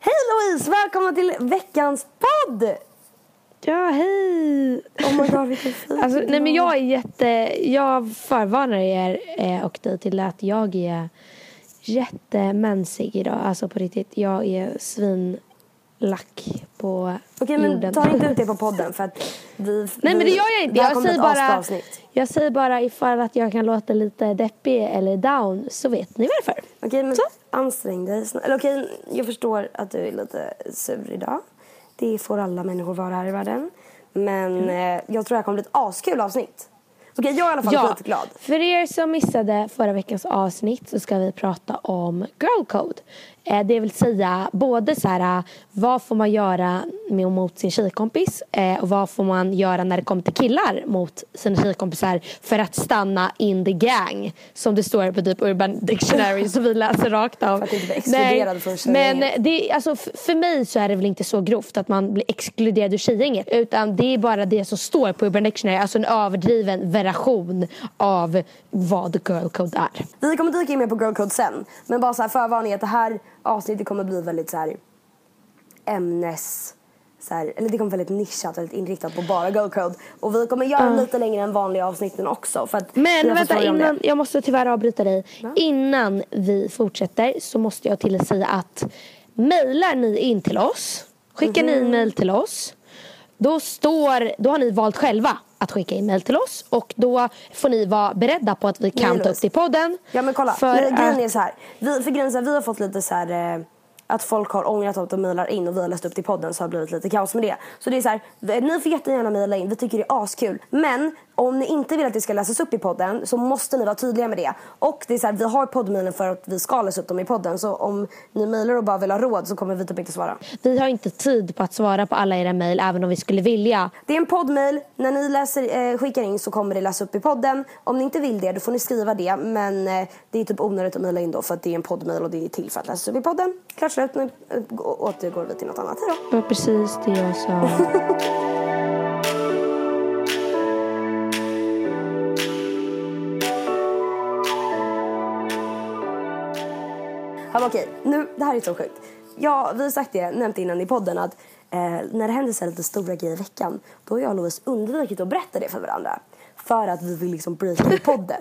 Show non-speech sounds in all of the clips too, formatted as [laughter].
Hej Louise! Välkommen till veckans podd! Ja, hej! Oh my god, vilken [laughs] fin Alltså, nej men jag är jätte... Jag förvarnar er eh, och dig till att jag är jättemensig idag. Alltså på riktigt. Jag är svinlack på Okej, men jorden. ta inte ut det på podden för att vi... Nej men det gör jag inte. Jag säger, bara, jag säger bara ifall att jag kan låta lite deppig eller down så vet ni varför. Okej, men Så. ansträng dig. Eller okej, jag förstår att du är lite sur idag. Det får alla människor vara här i världen. Men Mm. eh, jag tror det här kommer bli ett askul avsnitt. Okej, jag är i alla fall Ja, skitglad. för er som missade förra veckans avsnitt så ska vi prata om girl code. Eh, det vill säga både så här, vad får man göra med mot sin tjejkompis eh, och vad får man göra när det kommer till killar mot sina tjejkompisar för att stanna in the gang. Som det står på typ Urban Dictionary som vi läser rakt av. [laughs] För att inte bli exkluderad från Men det, alltså, för mig så är det väl inte så grovt att man blir exkluderad ur tjejgänget. Utan det är bara det som står på Urban Dictionary. Alltså en överdriven version av vad girl code är. Vi kommer dyka in mer på girl code sen. Men bara så här förvarning att det här avsnittet kommer bli väldigt så här ämnes... Så här, eller det kommer väldigt nischat, väldigt inriktat på bara girl code. Och vi kommer göra lite längre än vanliga avsnitten också. För att Men vänta, innan, jag måste tyvärr avbryta dig. Innan vi fortsätter så måste jag till att säga att mejlar ni in till oss, skickar ni Mhm. en mejl till oss, då, står, då har ni valt själva att skicka in mejl till oss och då får ni vara beredda på att vi kan ta upp det i podden. Ja men kolla, För grejen är så här. Vi, för grejen är så här, vi har fått lite så här eh, att folk har ångrat att de mejlar in och vi har läst upp det i podden så har det blivit lite kaos med det. Så det är så här, ni får jättegärna mejla in, vi tycker det är askul. Men om ni inte vill att det ska läsas upp i podden så måste ni vara tydliga med det. Och det är så här, vi har poddmejlen för att vi ska läsa upp dem i podden. Så om ni mejlar och bara vill ha råd så kommer vi typ inte svara. Vi har inte tid på att svara på alla era mejl även om vi skulle vilja. Det är en poddmail. När ni läser, eh, skickar in så kommer det läsa upp i podden. Om ni inte vill det, då får ni skriva det. Men eh, det är typ onödigt att mejla in då för att det är en poddmail och det är till för att läsas upp i podden. Klart slut. Nu eh, gå- återgår vi till något annat. Hejdå. Det var precis det jag sa. [laughs] Ja, okej, nu, det här är så sjukt. Ja, vi har sagt det, nämnt innan i podden att eh, när det händer så här lite stora grejer i veckan då har jag och Louise undvikit att berätta det för varandra. För att vi vill liksom breaka i podden.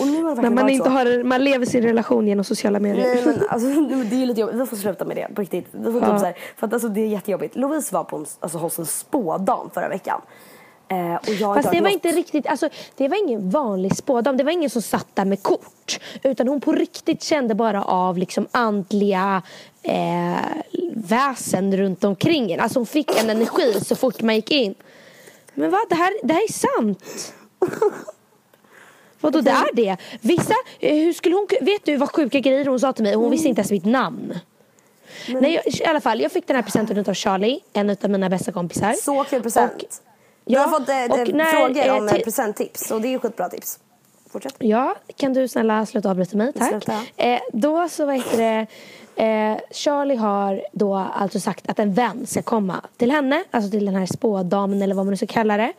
Och nu har det [laughs] När man, inte så. har, man lever sin relation genom sociala medier. Nej men [laughs] alltså det är ju lite jobbigt. Vi får sluta med det på riktigt. Vi får Ja. typ så här, för att alltså det är jättejobbigt. Louise var på alltså, hos en spådam förra veckan. Eh, och jag har Fast det var hört inte något. riktigt, alltså, det var ingen vanlig spådam. Det var ingen som satt där med kort. Utan hon på riktigt kände bara av liksom andliga eh, väsen runt omkring en. Alltså hon fick en energi så fort man gick in. Men vad, det här, det här är sant. [laughs] Vadå det är det? Vissa, eh, hur skulle hon, vet du vad sjuka grejer hon sa till mig? Hon visste inte ens mitt namn. Nej, jag, I alla fall, jag fick den här presenten av Charlie, en av mina bästa kompisar. Så kul present. Och- Ja, har fått eh, och eh, när, frågor eh, om eh, till- presenttips och det är skitbra tips. Fortsätt. Ja, kan du snälla sluta avbryta mig? Tack. Eh, då så vad heter det, eh, Charlie har då alltså sagt att en vän ska komma till henne, alltså till den här spådamen eller vad man nu ska kalla det.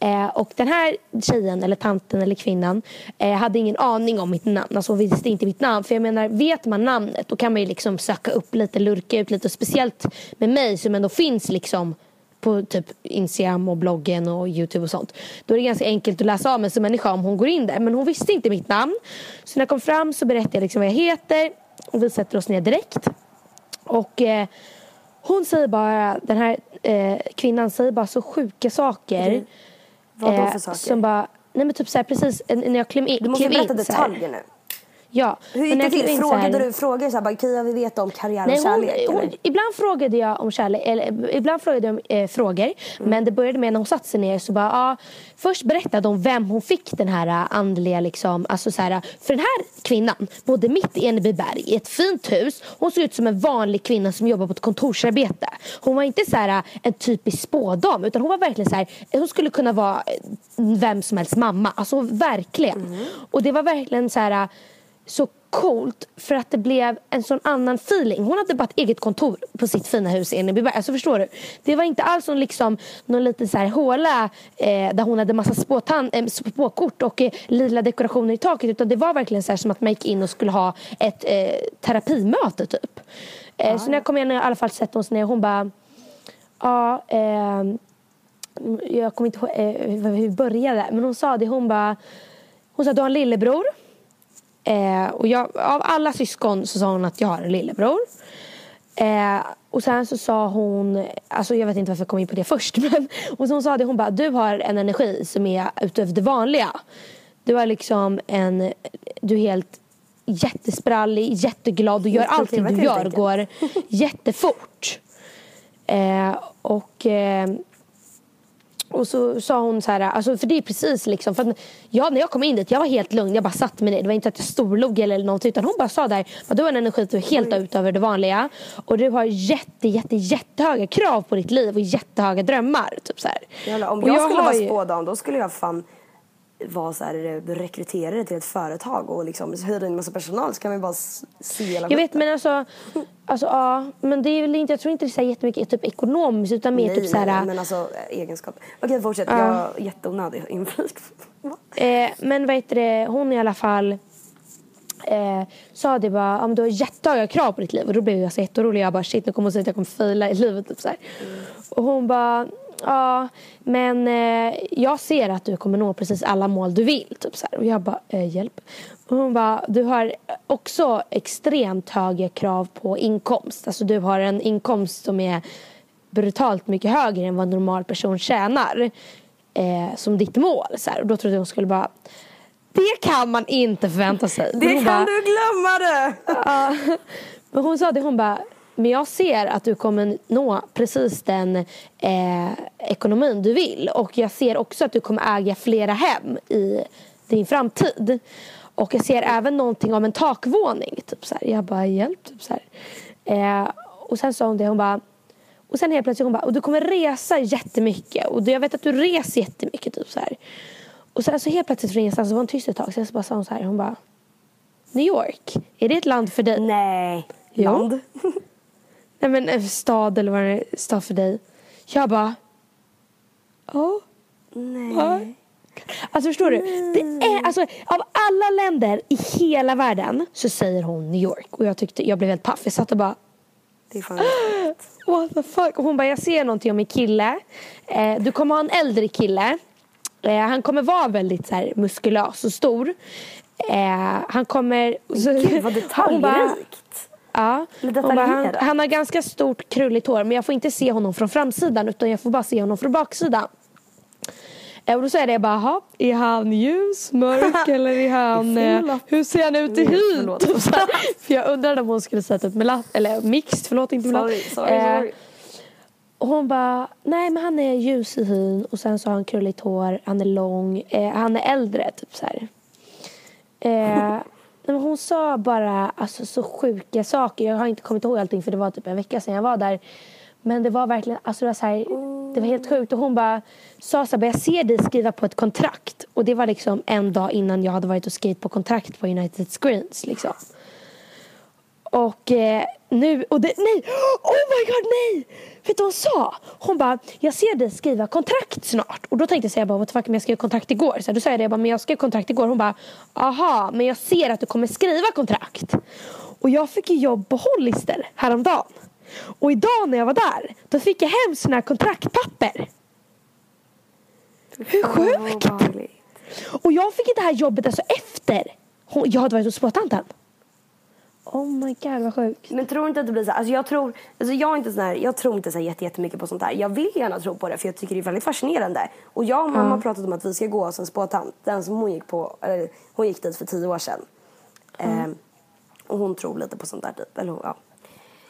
Eh, och den här tjejen eller tanten eller kvinnan eh, hade ingen aning om mitt namn, alltså hon visste inte mitt namn. För jag menar, vet man namnet då kan man ju liksom söka upp lite, lurka ut lite. Och speciellt med mig som ändå finns liksom på typ Instagram och bloggen och Youtube och sånt. Då är det ganska enkelt att läsa av mig som människa om hon går in där. Men hon visste inte mitt namn. Så när jag kom fram så berättade jag liksom vad jag heter och vi sätter oss ner direkt. Och eh, hon säger bara, den här eh, kvinnan säger bara så sjuka saker. Okej. Vad då eh, för saker? Som bara, nej men typ såhär precis när jag klev in. Du måste berätta detaljer nu. Ja. Hur gick det till? så här- Frågade du frågor såhär, bara, Kia vi vet om karriär och Nej, hon, kärlek? hon, eller? ibland frågade jag om kärlek, eller ibland frågade jag om eh, frågor. Mm. Men det började med när hon satte sig ner så bara, ah, först berättade hon vem hon fick den här eh, andliga liksom, alltså så här, för den här kvinnan bodde mitt i Enebyberg i ett fint hus. Hon såg ut som en vanlig kvinna som jobbar på ett kontorsarbete. Hon var inte så här en typisk spådam utan hon var verkligen så här, hon skulle kunna vara eh, vem som helst mamma. Alltså verkligen. Mm. Och det var verkligen så här så coolt för att det blev en sån annan feeling. Hon hade bara ett eget kontor på sitt fina hus i Enebyberg. Alltså förstår du? Det var inte alls någon, liksom, någon liten så här håla eh, där hon hade massa spåtan, eh, spåkort och eh, lila dekorationer i taket. Utan det var verkligen så här som att man gick in och skulle ha ett eh, terapimöte typ. Eh, Så när jag kom in i alla fall sätter hon ner och hon bara Ja, ehm, jag kommer inte ihåg eh, hur vi började. Men hon sa det, hon bara Hon sa du har en lillebror. Eh, och jag, av alla syskon så sa hon att jag har en lillebror. Eh, och sen så sa hon, alltså jag vet inte varför jag kom in på det först. [laughs] Men, och så hon sa det, hon bara du har en energi som är utöver det vanliga. Du är liksom en, du är helt jättesprallig, jätteglad. Du gör allting du gör går [laughs] jättefort. Eh, och eh, och så sa hon så här, alltså för det är precis liksom, för att jag, när jag kom in dit, jag var helt lugn, jag bara satt med ner. Det var inte att jag storlog eller något utan hon bara sa där, du har en energi som är helt utöver det vanliga. Och du har jätte, jätte, jättehöga krav på ditt liv och jättehöga drömmar. Typ så här. Jävlar, om Och jag, skulle vara ju- spådam då skulle jag fan vara så här, eh, rekryterare till ett företag och liksom hyra en massa personal så kan vi bara s- se hela Jag vet men alltså, alltså ja, men det är väl inte, jag tror inte det är så här jättemycket typ ekonomiskt utan mer Nej, typ så här, nej, men alltså eh, egenskap. Okej fortsätt, jag är jätteonödig inflik. [laughs] Eh, men vad heter det, hon i alla fall eh, sa det bara, men du har jättehöga krav på ditt liv. Och då blev jag så jätteorolig. Jag bara shit nu kommer hon säga att jag kommer faila i livet. Typ, så här. Och hon bara, ja men eh, jag ser att du kommer nå precis alla mål du vill. Typ, så här. Och jag bara, eh, hjälp. Och hon bara, du har också extremt höga krav på inkomst. Alltså du har en inkomst som är brutalt mycket högre än vad en normal person tjänar eh, som ditt mål. Så här. Och då trodde jag hon skulle bara det kan man inte förvänta sig. Det hon kan bara, du glömma det! Ja. Men hon sa det, hon bara men jag ser att du kommer nå precis den eh, ekonomin du vill. Och jag ser också att du kommer äga flera hem i din framtid. Och jag ser även någonting om en takvåning. Typ så här. Jag bara, hjälp. Typ så. Eh, och sen sa hon det, hon bara och sen helt plötsligt hon bara, och du kommer resa jättemycket. Och jag vet att du reser jättemycket. Typ så här. Och sen så helt plötsligt från ingenstans så var hon tyst ett tag. Sen så bara sa hon så här, hon bara New York, är det ett land för dig? Nej, Ja. land. [laughs] Nej men en stad eller vad det är, stad för dig. Jag bara, ja. Nej. Alltså förstår du? Det är, alltså, av alla länder i hela världen så säger hon New York. Och jag tyckte, jag blev helt paff. Jag satt och bara, Det är fan [gasps] what the fuck? Och hon bara, jag ser någonting om min kille. Eh, du kommer ha en äldre kille. Eh, han kommer vara väldigt så här, muskulös och stor. Eh, han kommer... Gud vad [laughs] hon bara, detaljrikt. Ja. Bara, han, han har ganska stort krulligt hår men jag får inte se honom från framsidan utan jag får bara se honom från baksidan. Eh, Och då säger jag bara, "Jaha, är han ljus, mörk [laughs] eller är han... Eh, hur ser han ut i hyn? [laughs] För jag undrade om hon skulle säga typ melatt, eller mixed, förlåt inte melatt. Sorry, sorry, Eh, sorry. och hon bara, nej men han är ljus i hyn och sen så har han krulligt hår, han är lång, eh, han är äldre typ så här. Nej, men hon sa bara alltså, så sjuka saker. Jag har inte kommit ihåg allting för det var typ en vecka sedan jag var där. Men det var verkligen, alltså det var så här, Det var helt sjukt och hon bara sa så här, jag ser dig skriva på ett kontrakt. Och det var liksom en dag innan jag hade varit och skrivit på kontrakt på United Screens liksom. Och eh, nu, och det, nej, oh my god nej! Vet du vad hon sa? Hon bara, jag ser dig skriva kontrakt snart. Och då tänkte jag säga the fuck, men jag skrev kontrakt igår. Så då sa jag det, jag bara, men jag skrev kontrakt igår. Hon bara, aha, men jag ser att du kommer skriva kontrakt. Och jag fick ju jobb på Hollister häromdagen. Och idag när jag var där, då fick jag hem såna här kontraktpapper. Hur sjukt? Och jag fick det här jobbet alltså efter jag hade varit hos spåtanten. Oh my god vad sjukt. Men tror inte att det blir så här, alltså jag tror, alltså jag är inte sån här, jag tror inte så här jättemycket på sånt där. Jag vill gärna tro på det för jag tycker det är väldigt fascinerande. Och jag och mamma har pratat om att vi ska gå hos en spåtant. Den som hon gick på, eller hon gick dit för tio år sedan. Mm. Eh, och hon tror lite på sånt där typ. Eller, ja.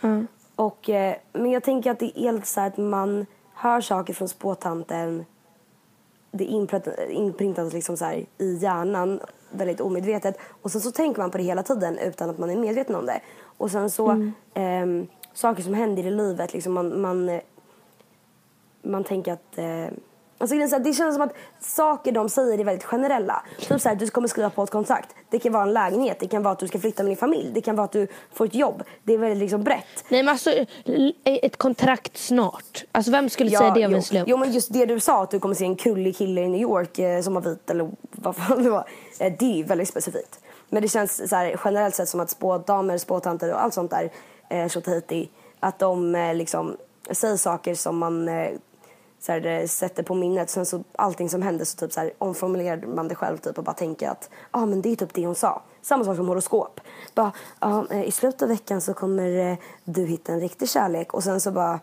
Mm. Och, eh, men jag tänker att det är helt så att man hör saker från spåtanten. Det är inprintat liksom så här, i hjärnan väldigt omedvetet. Och sen så tänker man på det hela tiden utan att man är medveten om det. Och sen så mm. eh, saker som händer i livet, liksom man, man, eh, man tänker att eh, Alltså det känns som att saker de säger är väldigt generella. Typ såhär, du kommer skriva på ett kontrakt. Det kan vara en lägenhet, det kan vara att du ska flytta med din familj, det kan vara att du får ett jobb. Det är väldigt liksom brett. Nej men alltså, ett kontrakt snart. Alltså vem skulle ja, säga det om en slump? Jo men just det du sa, att du kommer se en krullig kille i New York eh, som har vit eller vad fan det var. Eh, det är väldigt specifikt. Men det känns så här, generellt sett som att spådamer, spåtanter och allt sånt där, eh, att de eh, liksom säger saker som man eh, så här, eh, sätter på minnet. Sen så allting som händer så typ så här, omformulerar man det själv typ och bara tänker att ja ah, men det är typ det hon sa. Samma sak som horoskop. Bara, ah, I slutet av veckan så kommer eh, du hitta en riktig kärlek och sen så bara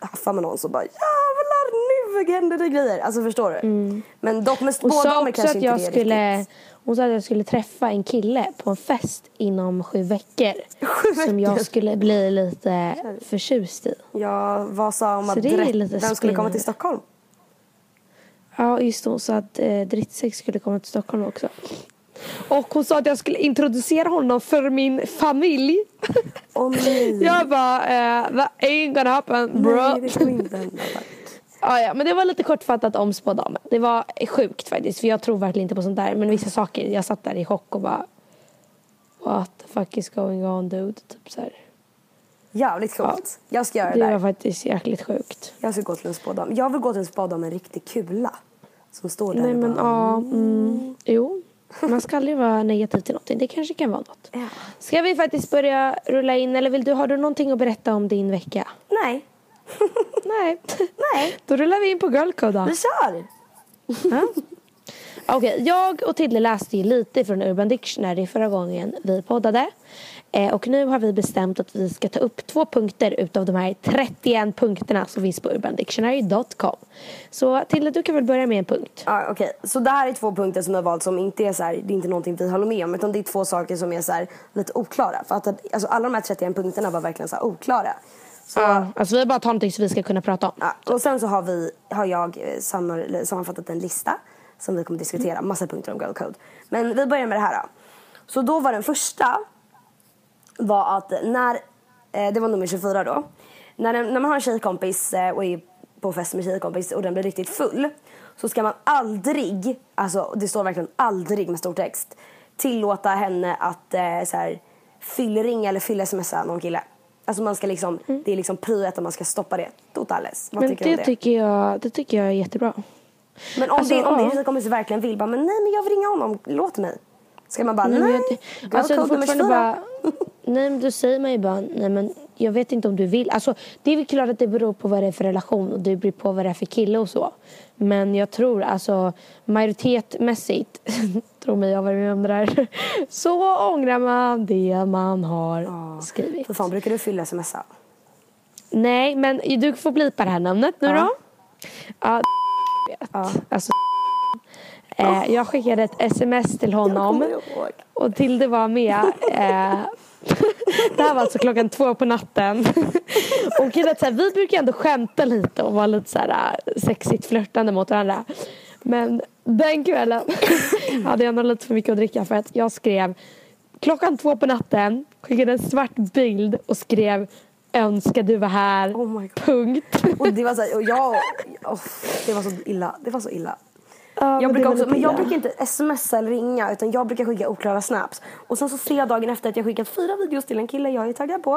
haffar man någon så bara jävlar nu händer det grejer. Alltså förstår du? Mm. Men dock med spådamer kanske inte det skulle, riktigt. Hon sa att jag skulle träffa en kille på en fest inom sju veckor. Sju veckor. Som jag skulle bli lite förtjust i. Ja, vad sa om att den skulle komma till Stockholm? Ja, just det. Hon sa att eh, Drittsex skulle komma till Stockholm också. Och hon sa att jag skulle introducera honom för min familj. Oh, nej. [laughs] jag bara, eh, that ain't gonna happen bro. Nej, det kommer inte hända. Ja, ja, men det var lite kortfattat om spådamen. Det var sjukt faktiskt, för jag tror verkligen inte på sånt där. Men vissa saker, jag satt där i chock och bara What the fuck is going on dude? Typ så här. Jävligt coolt. Ja, jag ska göra det där. Det var faktiskt jäkligt sjukt. Jag ska gå till en spådam. Jag vill gå till en spådam med en riktig kula. Som står där Nej men bara, ja, mm, jo. Man ska aldrig vara negativ till någonting. Det kanske kan vara något. Ja. Ska vi faktiskt börja rulla in eller vill du, har du någonting att berätta om din vecka? Nej. [laughs] Nej. Nej. Då rullar vi in på Girl Code då. Vi kör. Ja. Okej, okay, jag och Tilde läste ju lite från Urban Dictionary förra gången vi poddade. Eh, och nu har vi bestämt att vi ska ta upp två punkter utav de här 31 punkterna som finns på urbandictionary.com. Så Tilde, du kan väl börja med en punkt. Ja, Okej, okay. så det här är två punkter som jag har valt som inte är så här, det är inte någonting vi håller med om utan det är två saker som är så här, lite oklara. För att alltså, alla de här 31 punkterna var verkligen så oklara. Så, ja, alltså vi bara tar någonting som vi ska kunna prata om. Ja, och sen så har, vi, har jag eh, sammanfattat en lista som vi kommer diskutera. Massa punkter om girl code. Men vi börjar med det här då. Så då var den första var att när, eh, det var nummer 24 då. När, när man har en tjejkompis eh, och är på fest med tjejkompis och den blir riktigt full så ska man aldrig, alltså det står verkligen aldrig med stor text, tillåta henne att så här, fyllringa eller fyll-smsa någon kille. Alltså man ska liksom, mm. det är liksom prio att man ska stoppa det totales. Vad men tycker det, det? Tycker jag, det tycker jag är jättebra. Men om, alltså, det, om ja. din kompis verkligen vill bara, men nej men jag vill ringa honom, låt mig. Ska man bara, nej, nej jag, alltså, fortfarande bara, [laughs] Nej men då säger man ju bara, nej men jag vet inte om du vill. Alltså det är väl klart att det beror på vad det är för relation och det beror på vad det är för kille och så. Men jag tror alltså majoritetmässigt, [laughs] tro mig jag om det där, så ångrar man det man har ja. skrivit. För fan brukar du fylla smsa? Nej men du får blipa det här namnet nu ja. då. Ja, [laughs] ja. Alltså Eh, jag skickade ett sms till honom och Tilde var med. Eh, [laughs] det här var alltså klockan två på natten. [laughs] och killet, så här, vi brukar ändå skämta lite och vara lite så här, äh, sexigt flörtande mot varandra. Men den kvällen [laughs] hade jag nog lite för mycket att dricka för att jag skrev klockan två på natten, skickade en svart bild och skrev önskar du var här. Oh. Punkt. Och det var så här, och jag, oh, det var så illa. Det var så illa. Ja, jag brukar också, men jag brukar inte smsa eller ringa utan jag brukar skicka oklara snaps. Och sen så ser jag dagen efter att jag skickat fyra videos till en kille jag är taggad på.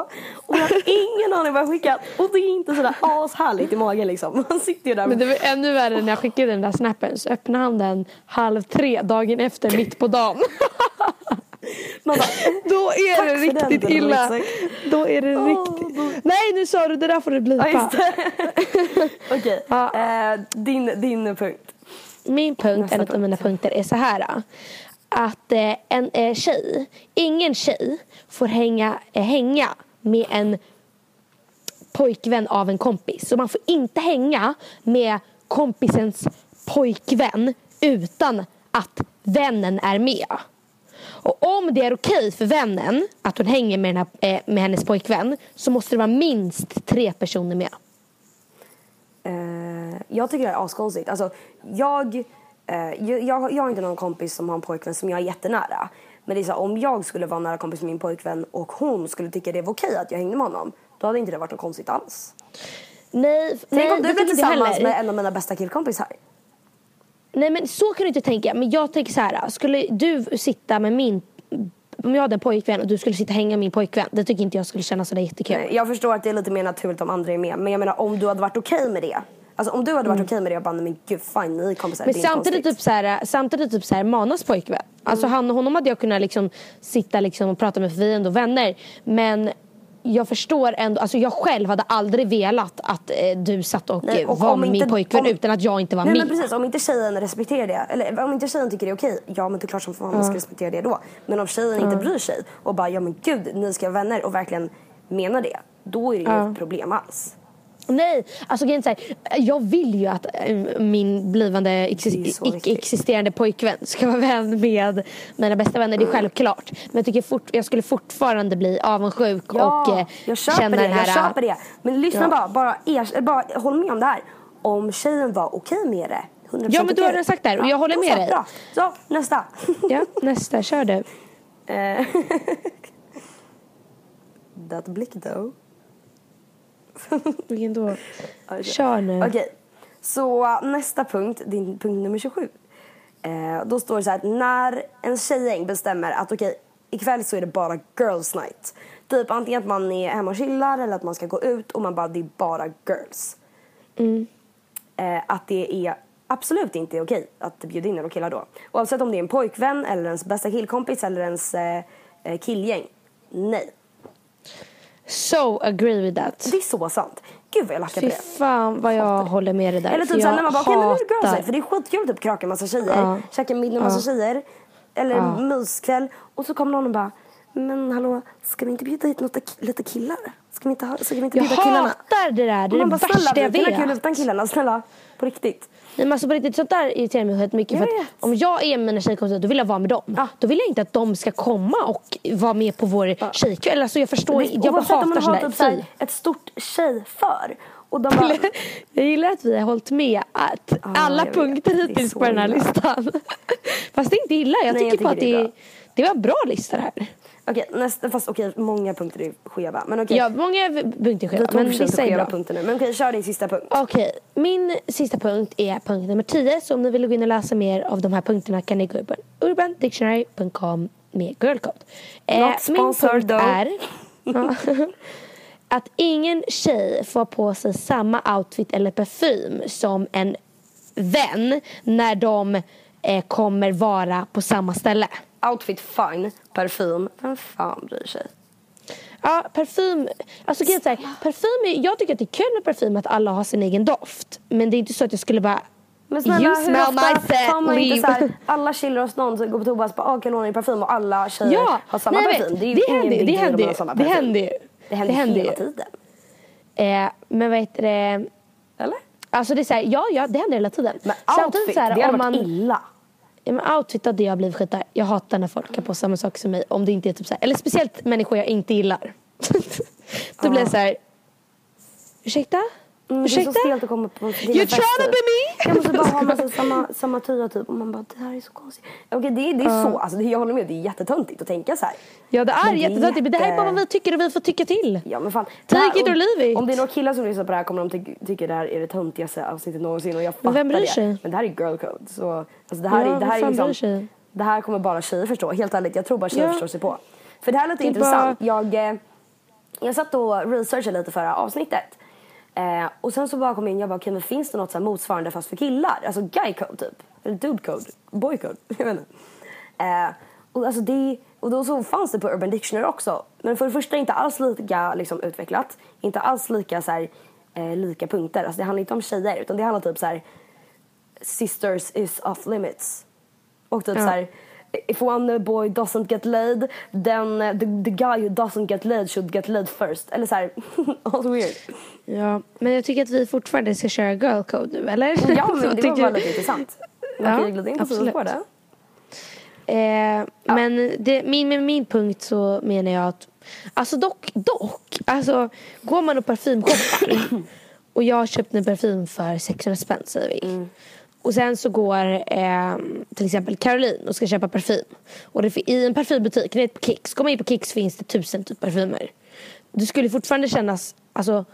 Och jag har [laughs] ingen aning vad jag skickat. Och det är inte sådär ashärligt i magen liksom. Man sitter ju där. Men det var ännu värre när jag skickade den där snappen så öppnade han den halv tre dagen efter mitt på dagen. [laughs] Bara, [laughs] Då är det den, riktigt Della illa. Ryggsäck. Då är det Åh, riktigt. då- Nej nu sa du det där får du blipa. ja. Okej, eh, din, din punkt. Min punkt, en av mina punkter är så här. Att eh, en eh, tjej, ingen tjej får hänga, eh, hänga med en pojkvän av en kompis. Så man får inte hänga med kompisens pojkvän utan att vännen är med. Och om det är okej för vännen att hon hänger med, den här, med hennes pojkvän så måste det vara minst tre personer med. Eh, jag tycker det är askonstigt. Alltså, jag, eh, jag, jag, jag har inte någon kompis som har en pojkvän som jag är jättenära. Men det är här, om jag skulle vara nära kompis med min pojkvän och hon skulle tycka det var okej att jag hängde med honom. Då hade inte det varit något konstigt alls. Nej, Tänk nej, om du blev tillsammans med en av mina bästa killkompisar. Nej men så kan du inte tänka. Men jag tänker så här. Skulle du sitta med min... Om jag hade en pojkvän och du skulle sitta och hänga med min pojkvän. Det tycker inte jag skulle kännas sådär jättekul. Nej, Jag förstår att det är lite mer naturligt om andra är med. Men jag menar om du hade varit okej med det. Alltså om du hade varit okej med det och bara men gud fine ni är kompisar. Mm. Men det är samtidigt typ, så här, samtidigt typ så här, Manas pojkvän. Alltså Mm. han och honom hade jag kunnat liksom sitta liksom och prata med för vi är ändå vänner. Men jag förstår ändå, alltså jag själv hade aldrig velat att eh, du satt och, Nej, och var min inte- pojkvän om- utan att jag inte var Nej med. men precis, om inte tjejen respekterar det, eller om inte tjejen tycker det är okej, ja men det är klart som fan man ska respektera det då. Men om tjejen inte bryr sig och bara, ja men gud ni ska vara vänner och verkligen menar det, då är det ju inget problem alls. Nej, alltså grejen är jag vill ju att eh, min blivande icke-existerande pojkvän ska vara vän med mina bästa vänner. Det är självklart. Men jag tycker fort, jag skulle fortfarande bli avundsjuk Ja, och eh, jag köper känna det, den här... jag köper det. Men lyssna Ja. bara, bara, er, bara håll med om det här. Om tjejen var okej med det, 100% Ja, men du har redan sagt det här och jag håller med dig. Bra. Så, nästa. Ja, nästa, kör du. [laughs] Eh, [laughs] [laughs] That blick though. [laughs] Vilken då? Okej. Kör nu. Okej, så uh, nästa punkt, din punkt nummer 27. Eh, då står det så här att när en tjejgäng bestämmer att okej, ikväll så är det bara girls night. Typ antingen att man är hemma och chillar eller att man ska gå ut och man bara, det är bara girls. Eh, att det är absolut inte okej att bjuda in några killar då. Oavsett om det är en pojkvän eller ens bästa killkompis eller ens eh, eh, killgäng. Nej. So agree with that. Det är så sant. Gud vad jag lackar på Fy det. fan vad jag håller med dig där. Eller typ såhär när man bara, okej men nu girls hatar- night. För det är skitkul att typ kröka en massa tjejer, Ja. käka middag med massa tjejer. Eller myskväll. Och så kommer någon och bara, men hallå, ska vi inte bjuda hit något, lite killar? Ska vi inte, ha, ska vi inte Jag bjuda killarna? hatar det där. Det är det bara, värsta jag ha kul vet. utan killarna, snälla. På riktigt. Nej, men alltså på riktigt, sånt där irriterar mig skit mycket. Jag För vet. om jag är med mina tjejkompisar då vill jag vara med dem. Ja. Då vill jag inte att de ska komma och vara med på vår tjejkväll. Alltså jag förstår, jag bara Oavsett om hatar man sånt har där. typ ett stort tjejför. Och de bara, Jag gillar att vi har hållit med att alla jag vet. punkter Det hittills på den här illa. listan. [laughs] Fast det är inte illa. Jag Nej, tycker jag på tycker att det är det, det var en bra lista det här. Okej nästa, fast okej många punkter är skeva. Men okej, Ja, många punkter är vi skeva. tog Men vissa är skeva punkter nu. Men okej, kör din sista punkt. Okej, min sista punkt är punkt nummer 10. Så om ni vill gå in och läsa mer av de här punkterna kan ni gå in på urbandictionary.com med girlcode. Eh, Not min sponsored punkt though. är ja, [laughs] att ingen tjej får på sig samma outfit eller parfym som en vän när de eh, kommer vara på samma ställe. Outfit fine, parfym, vem fan bryr sig? Ja, parfym. Alltså är så här, parfym är, jag tycker att det är kul med parfym att alla har sin egen doft. Men det är inte så att jag skulle bara Men snälla You hur ofta tar man inte leave. såhär, [laughs] alla chillar hos någon som går på toa och bara ah, kan låna din parfym och alla tjejer Ja, har samma nej, parfym. Det är ju det ingen händer det händer har det händer ju. Det händer, Det händer hela ju. tiden. Eh, men vad heter det? Eller? Alltså det är såhär, ja ja det händer hela tiden. Men Samtidigt outfit, så här, det hade om varit man, illa. Ja, men outfit hade jag blivit skitar. Jag hatar när folk har på samma sak som mig. Om det inte är typ så här, eller speciellt människor jag inte gillar. [laughs] Då blir jag så här. Ursäkta? Mm, det är Ursäkta? så stelt att komma på en You're fest, trying to be me? Jag måste bara ha massa samma, samma tröja typ. Och man bara, det här är så konstigt. Okej, det, det är så. Alltså, det, jag håller med, det är jättetöntigt att tänka så här. Ja det är Men jättetöntigt men det här är bara vad vi tycker och vi får tycka till. Ja men fan. Take Det här- it or om- leave it. Om det är några killar som lyssnar på det här kommer de ty tycka det här är det töntigaste avsnittet någonsin och jag fattar Men vem bryr det. sig? Men det här är girl code. Så, alltså det här Ja, är, det här är liksom, sig? Det här kommer bara tjejer förstå. Helt ärligt, jag tror bara tjejer Ja. förstår sig på. För det här Det är intressant. Jag, eh, jag satt och researchade lite förra avsnittet. Eh, och sen så bara kom jag in jag bara, okej men finns det något så motsvarande fast för killar? Alltså guy code typ. Eller dude code. Boy code. [laughs] Jag vet inte. Eh, och, alltså det, och då så fanns det på Urban Dictionary också. Men för det första inte alls lika liksom, utvecklat. Inte alls lika, så här, eh, lika punkter. Alltså det handlar inte om tjejer utan det handlar typ så här sisters is off limits. Och typ Ja. så här, if one boy doesn't get laid then uh, the, the guy who doesn't get laid should get laid first. Eller så här, [laughs] all weird. Ja, men jag tycker att vi fortfarande ska köra girl code nu, eller? Ja men [laughs] det var bara lite intressant. Man Ja, kan ju glida in på det. Eh, Men det, min, med min punkt så menar jag att, alltså dock, dock, alltså går man och parfymshoppar [coughs] och jag har köpt en parfym för 600 spänn säger vi. Mm. Och sen så går eh, till exempel Caroline och ska köpa parfym. Och det, i en parfymbutik, ni vet på Kicks, går man in på Kicks finns det tusen typ parfymer. Det skulle fortfarande kännas alltså,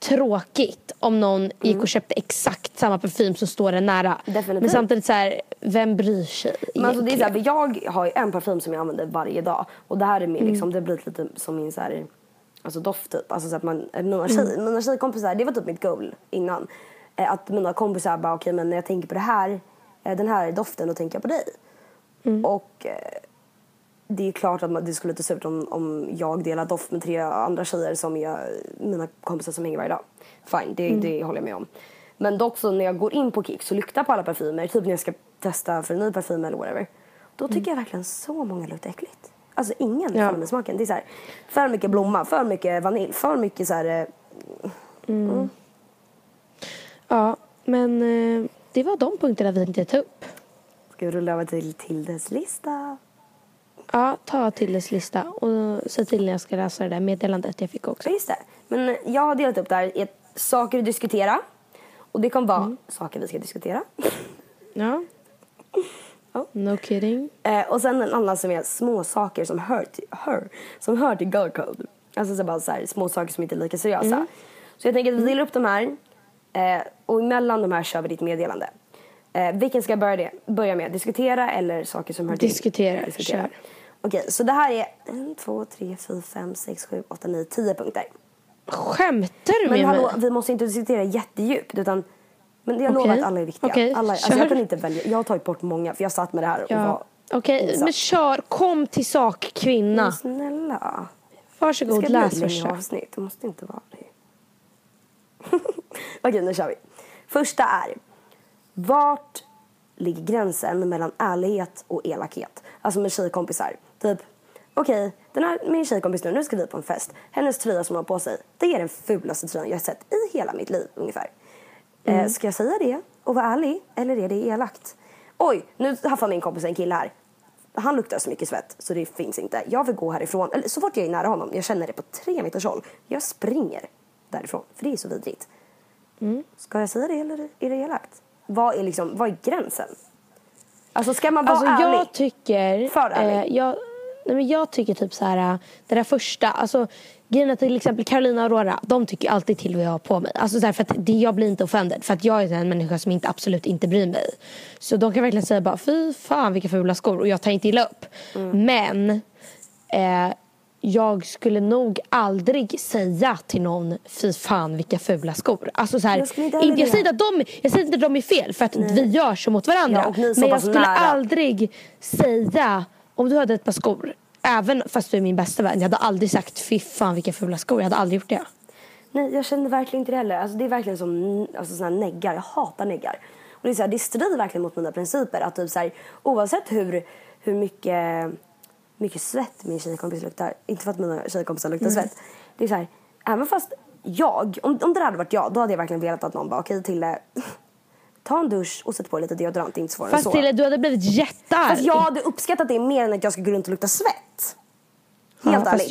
tråkigt om någon gick och köpte exakt samma parfym som står en nära. Mm. Definitivt. Men samtidigt så här, vem bryr sig Men alltså det är så här, jag har ju en parfym som jag använder varje dag. Och det här är min, Mm. liksom, det blivit lite som min så här, alltså doft typ. Alltså så att man, mina, Mm. tjej, mina tjejkompisar, det var typ mitt goal innan. Eh, Att mina kompisar bara, okej men när jag tänker på det här, eh, den här doften, då tänker jag på dig. Mm. Och eh, det är klart att man, det skulle inte se ut om, om jag delar doft med tre andra tjejer som är mina kompisar som hänger varje dag. Fine, det, Mm. det håller jag med om. Men dock så när jag går in på Kicks och luktar på alla parfymer, typ när jag ska testa för en ny parfym eller whatever. Då tycker jag verkligen så många luktar äckligt. Alltså ingen Ja. faller med smaken. Det är så här, för mycket blomma, för mycket vanilj, för mycket så här. eh, Ja, men eh, det var de punkterna vi tänkte ta upp. Ska vi rulla över till Tildes lista? Ja, ta Tilles lista och säg till när jag ska läsa det där meddelandet jag fick också. Ja, just det. Men eh, jag har delat upp det här i saker att diskutera. Och det kommer vara Mm. saker vi ska diskutera. [laughs] Ja. Ja. No kidding. Eh, och sen en annan som är små saker som hör till, hör, som hör till girl code. Alltså så bara så här, små saker som inte är lika seriösa. Mm. Så jag tänker att vi delar upp de här. Eh, och emellan de här kör vi ditt meddelande. Eh, vilken ska jag börja, det, börja med? Diskutera eller saker som hör till? Diskutera, kör. Okej, så det här är en, två, tre, fyra, fem, sex, sju, åtta, nio, tio punkter. Skämtar du Men med hallå, mig? vi måste inte diskutera jättedjupt utan men jag Okej. lovar att alla är viktiga. Okej, alla, alltså, jag kan inte välja. Jag har tagit bort många för jag satt med det här och Ja. var Okej, insatt. men kör. Kom till sak kvinna. Men snälla. Det Varsågod, ska bli ett läs längre första. avsnitt. Det måste inte vara det. [laughs] [laughs] Okej, nu kör vi. Första är. Vart ligger gränsen mellan ärlighet och elakhet? Alltså med tjejkompisar. Typ, okej, den här, min tjejkompis nu, nu ska vi på en fest. Hennes tröja som hon har på sig, det är den fulaste tröjan jag har sett i hela mitt liv ungefär. Eh, ska jag säga det och vara ärlig eller är det elakt? Oj, nu haffar min kompis en kille här. Han luktar så mycket svett så det finns inte. Jag vill gå härifrån. Eller så fort jag är nära honom, jag känner det på tre meters håll. Jag springer därifrån för det är så vidrigt. Ska jag säga det eller är det elakt? Vad är, liksom, vad är gränsen? Alltså ska man vara Alltså ärlig? jag tycker... För ärlig. Eh, jag, nej men jag tycker typ så här, det där första, alltså grejen till exempel Carolina och Aurora, de tycker alltid till vad jag har på mig. Alltså så här, för att det, jag blir inte offended, för att jag är en människa som inte, absolut inte bryr mig. Så de kan verkligen säga bara, fy fan vilka fula skor och jag tar inte illa upp. Mm. Men eh, jag skulle nog aldrig säga till någon, fy fan vilka fula skor. Alltså så här, Jag inte jag, säger att de, jag säger inte att de är fel för att vi gör så mot varandra. Ja, men jag skulle nära. aldrig säga, om du hade ett par skor, även fast du är min bästa vän, jag hade aldrig sagt fy fan vilka fula skor. Jag hade aldrig gjort det. Nej, jag känner verkligen inte det heller. Alltså, det är verkligen som alltså, såna här neggar. Jag hatar neggar. Och det, är så här, det strider verkligen mot mina principer. Att typ, så här, oavsett hur, hur mycket, mycket svett min tjejkompis luktar. Inte för att mina tjejkompisar luktar svett. Det är så här, även fast jag, om, om det hade varit jag, då hade jag verkligen velat att någon bara okej Tille, ta en dusch och sätt på lite deodorant. Inte svårare än Fast så. Tille, du hade blivit jättearg. Fast jag hade uppskattat det mer än att jag ska gå runt och lukta svett. Ja, Helt fast ärligt.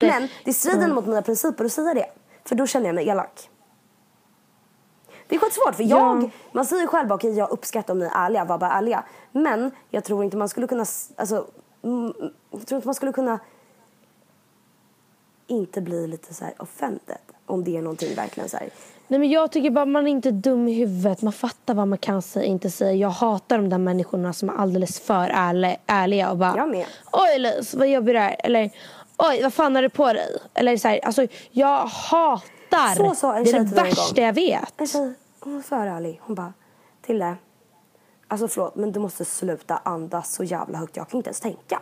Men det strider mot mina principer att säga det. För då känner jag mig elak. Det är skitsvårt för jag, Ja. man säger själv okej jag uppskattar om ni är ärliga, var bara ärliga. Men jag tror inte man skulle kunna, alltså, mm, jag tror inte man skulle kunna inte bli lite så här offended. Om det är någonting verkligen så här. Nej men jag tycker bara man är inte dum i huvudet. Man fattar vad man kan säga inte säga. Jag hatar de där människorna som är alldeles för ärliga, ärliga och bara Jag med. Oj Lis, vad jobbig du är. Eller oj vad fan har du på dig? Eller så här, alltså jag hatar. Så sa en det är tjej det mig en värsta jag vet. En tjej, hon var för ärlig. Hon bara, Tille. Alltså förlåt men du måste sluta andas så jävla högt. Jag kan inte ens tänka.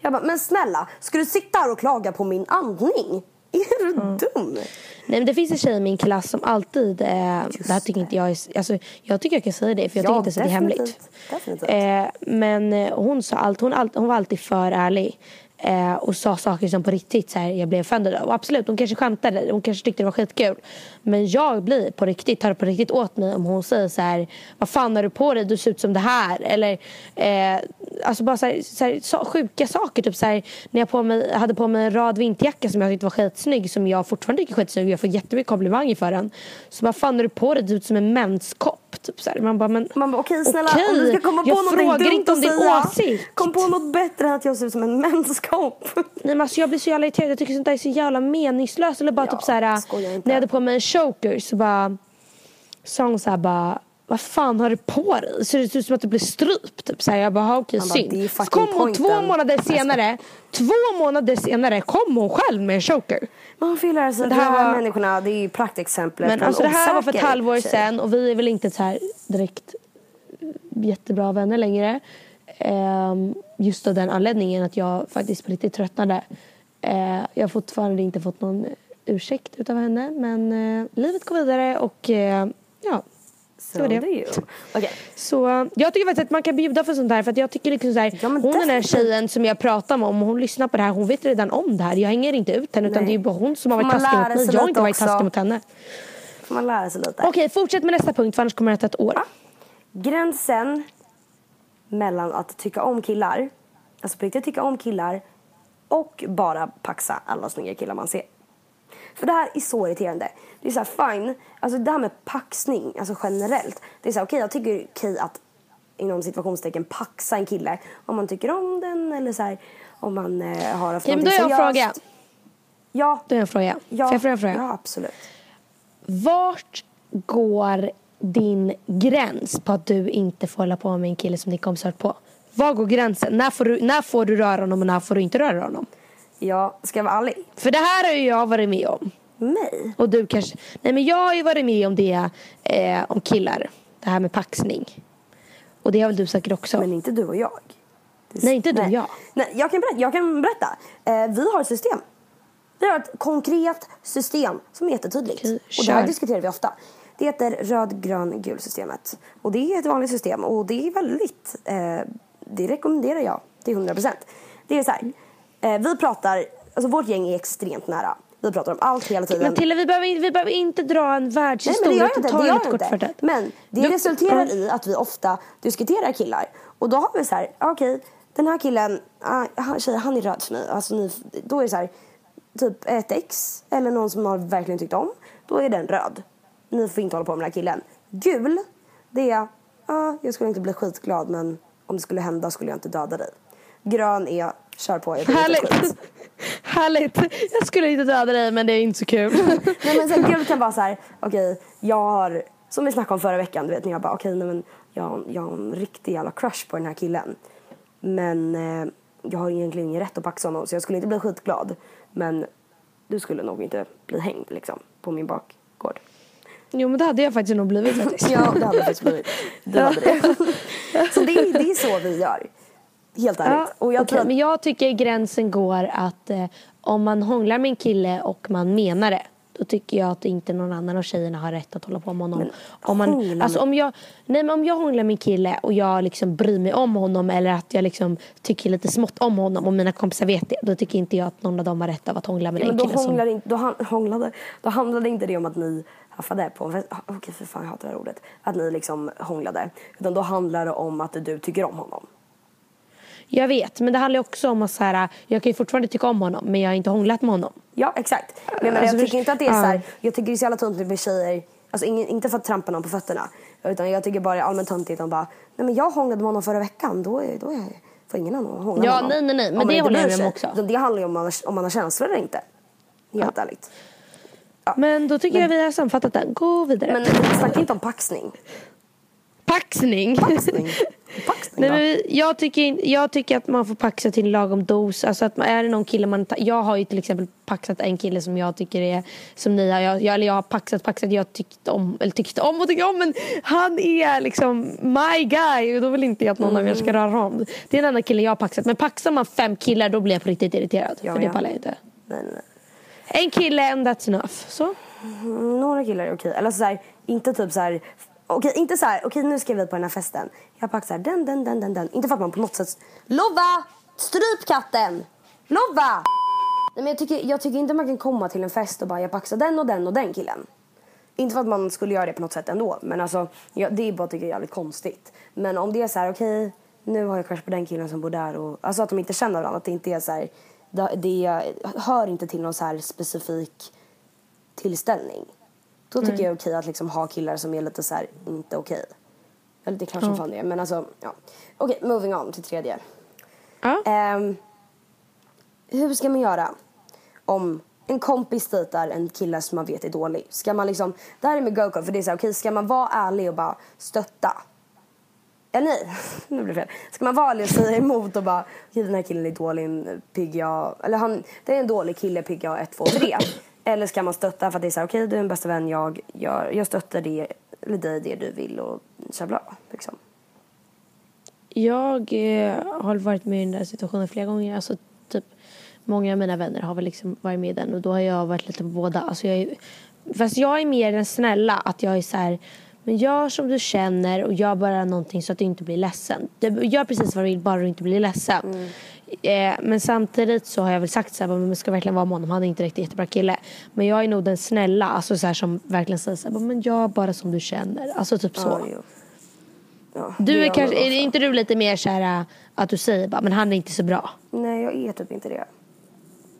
Jag bara, men snälla, ska du sitta här och klaga på min andning? Är du Mm. dum? Nej men det finns en tjej i min klass som alltid, eh, det här tycker inte jag är, alltså jag tycker jag kan säga det för jag Ja, tycker inte att det är hemligt. Eh, men eh, hon sa allt, hon, all, hon var alltid för ärlig. Eh, och sa saker som på riktigt så här, jag blev offended av. Och absolut, hon kanske skämtade, hon kanske tyckte det var skitkul. Men jag blir på riktigt, tar det på riktigt åt mig om hon säger så här, vad fan har du på dig, du ser ut som det här. Eller eh, alltså bara så här, så här, så, sjuka saker. Typ så här, när jag på mig, hade på mig en rad vinterjacka som jag tyckte var skitsnygg, som jag fortfarande tycker är skitsnygg. Jag får jättemycket komplimanger för den. Så vad fan har du på dig, ser ut som en menskopp. Typ så. Man bara, men Man bara, okej snälla okej, om du ska komma på jag någonting frågar inte om din säga, åsikt. Kom på något bättre än att jag ser ut som en menskopp. [laughs] Nej, men alltså jag blir så jävla irriterad. Jag tycker sånt där är så jävla meningslöst. Eller bara Ja, typ så när jag hade på mig en choker så bara sa hon så bara vad fan har du på dig? Ser det ut som att du blir strypt? Typ så här, jag bara, "Ha, okej bara, synd. "Det Så kom hon två pointen." månader senare, två månader senare kom hon själv med en choker. Man lära sig Det här de här var- människorna, det är ju praktexemplet Men alltså det här var för ett halvår sedan och vi är väl inte så här direkt jättebra vänner längre. Ehm, just av den anledningen att jag faktiskt på riktigt tröttnade. Eh, jag har fortfarande inte fått någon ursäkt utav henne men eh, livet går vidare och eh, ja. Så det var det. ju. Okej. Så jag tycker faktiskt att man kan bjuda för sånt här för att jag tycker liksom så här, Ja, hon den här tjejen som jag pratar med om hon lyssnar på det här hon vet redan om det här. Jag hänger inte ut henne utan Nej. det är bara hon som har varit taskig mot mig. Jag har inte varit taskig mot henne. Får man lära sig lite. Okej, fortsätt med nästa punkt för annars kommer det att ta ett år. Gränsen mellan att tycka om killar, alltså på riktigt tycka om killar och bara paxa alla snygga killar man ser. För det här är så irriterande. Det är så här, fine, alltså det här med paxning, alltså generellt. Det är så här, okej jag tycker det är okej att inom situationstecken paxa en kille om man tycker om den eller så här, om man eh, har haft Okej, men då någonting har jag en fråga. seriöst. Ja. Då har jag en fråga. Ja, Får jag fråga en fråga? ja, absolut. Vart går din gräns på att du inte får hålla på med en kille som din kompis har på? Var går gränsen? När får, du, när får du röra honom och när får du inte röra honom? Ja, ska jag vara ärlig? För det här har ju jag varit med om. Mig? Och du kanske... Nej men jag har ju varit med om det eh, om killar. Det här med paxning. Och det har väl du säkert också? Men inte du och jag. Det Nej, inte du och jag. Nej, jag kan berätta. Jag kan berätta. Eh, vi har ett system. Vi har ett konkret system som är jättetydligt. Okej, och det här diskuterar vi ofta. Det heter röd, grön, gul systemet. Och det är ett vanligt system och det är väldigt, eh, det rekommenderar jag till 100%. Det är så här, eh, vi pratar, alltså vårt gäng är extremt nära. Vi pratar om allt hela tiden. Men Tilla vi behöver, vi behöver inte dra en Nej, men världshistoria det gör jag inte. Det gör jag inte. Men det Du- resulterar i att vi ofta diskuterar killar. Och då har vi så här, okej, den här killen, ah, han, tjej, han är röd för mig. Alltså, ni, då är det så här, typ ett ex eller någon som har verkligen tyckt om. Då är den röd. Ni får inte hålla på med den här killen. Gul, det är, ah, jag skulle inte bli skitglad men om det skulle hända skulle jag inte döda dig. Grön är, kör på, jag Härligt. [laughs] Härligt. Jag skulle inte döda dig men det är inte så kul. [laughs] Nej men sen gud kan vara så här, okej, jag har, som vi snackade om förra veckan, du vet när jag bara okej, nej men jag, jag har en riktig jävla crush på den här killen. Men eh, jag har egentligen ingen rätt att paxa honom så jag skulle inte bli skitglad. Men du skulle nog inte bli hängd liksom på min bakgård. jo men det hade jag faktiskt nog blivit [laughs] faktiskt. Ja, det hade faktiskt blivit. Du hade det. Så det, är- det är så vi gör. Helt ärligt. och jag tror att, Men jag tycker gränsen går att eh, om man hånglar med en kille och man menar det. Då tycker jag att inte någon annan av tjejerna har rätt att hålla på med honom. om, hångla man, alltså, om, jag, nej, men om jag hånglar med en kille och jag liksom bryr mig om honom eller att jag liksom tycker lite smått om honom och mina kompisar vet det. Då tycker inte jag att någon av dem har rätt av att hångla med Ja, men den då, Som, inte, då, han, hånglade, då handlade inte det om att ni haffade på en fest. Ah, Okej, för fan jag hatar det här ordet. Att ni liksom hånglade. Utan då handlar det om att du tycker om honom. Jag vet, men det handlar också om att så här, jag kan ju fortfarande tycka om honom men jag har inte hånglat med honom. Ja, exakt. Men, men Alltså, jag tycker inte att det är ja. så här, Jag tycker det är så jävla töntigt med tjejer. Alltså ingen, inte för att trampa någon på fötterna. Utan jag tycker bara det är allmänt töntigt att bara, nej men jag hånglade med honom förra veckan. Då är, då är får ingen annan hångla Ja, med honom. nej, nej, nej, men Om det håller jag med om också. Det handlar ju om man, har- om man har känslor eller inte. Helt ärligt. Men då tycker jag vi har sammanfattat den. Gå vidare. Men snacka inte om paxning. Paxning. Paxning? Paxning Nej, men jag, tycker, jag tycker att man får paxa till en lagom dos. Alltså att man, är det någon kille man Jag har ju till exempel paxat en kille som jag tycker är som ni har. Jag, jag, eller jag har paxat, paxat, jag tyckt om, eller tyckt om och tycker om men han är liksom my guy och då vill inte jag att någon av er ska Mm. röra om. Det är en annan kille jag har paxat. Men paxar man fem killar då blir jag på riktigt irriterad. Ja, för det ja. pallar jag inte. Nej, nej, nej. En kille and that's enough. Så. Mm, Några killar är okej. Eller så här, inte typ så här. Okej, inte så här. Okej, nu ska vi på den här festen. Jag packar så här, den, den, den, den, den. Inte för att man på något sätt... Lova! Stryp katten! Lova! Nej, men jag, tycker, jag tycker inte man kan komma till en fest och bara jag paxar den och den och den killen. Inte för att man skulle göra det på något sätt ändå. Men alltså, ja, det är bara tycker jag är jävligt konstigt. Men om det är så här, okej, nu har jag crush på den killen som bor där. Och, alltså att de inte känner varandra. Att det inte är så här, det, det hör inte till någon så här specifik tillställning. Då tycker jag det är okej att liksom ha killar som är lite så här, inte okej. Eller det är klart som fan det är. Men alltså, ja. Okej, moving on till tredje. Ja. Ehm, hur ska man göra om en kompis dejtar en kille som man vet är dålig? Ska man liksom, det här är med go för det är så här, okej ska man vara ärlig och bara stötta? Eller nej, [laughs] nu blir det fel. Ska man vara ärlig och säga emot och bara, okej den här killen är dålig, pigg jag, eller han, det är en dålig kille, pigg jag, ett, två, tre. Eller ska man stötta för att det är så här, okej du är en bästa vän, jag, gör, jag stöttar det, eller dig det du vill och tja bla, liksom. Jag eh, har varit med i den där situationen flera gånger. Alltså, typ, många av mina vänner har väl liksom varit med i den och då har jag varit lite på båda. Alltså, jag är, fast jag är mer den snälla. Att jag är så här, men gör som du känner och gör bara någonting så att du inte blir ledsen. Gör precis vad du vill bara du inte blir ledsen. Eh, men samtidigt så har jag väl sagt så här, men ska verkligen vara med honom. Han är inte riktigt jättebra kille. Men jag är nog den snälla, alltså så här, som verkligen säger så här, men gör bara som du känner. Alltså typ så. Ja. Ja, Du är man kanske, är inte du lite mer så här äh, att du säger bara, men han är inte så bra? Nej, jag är typ inte det.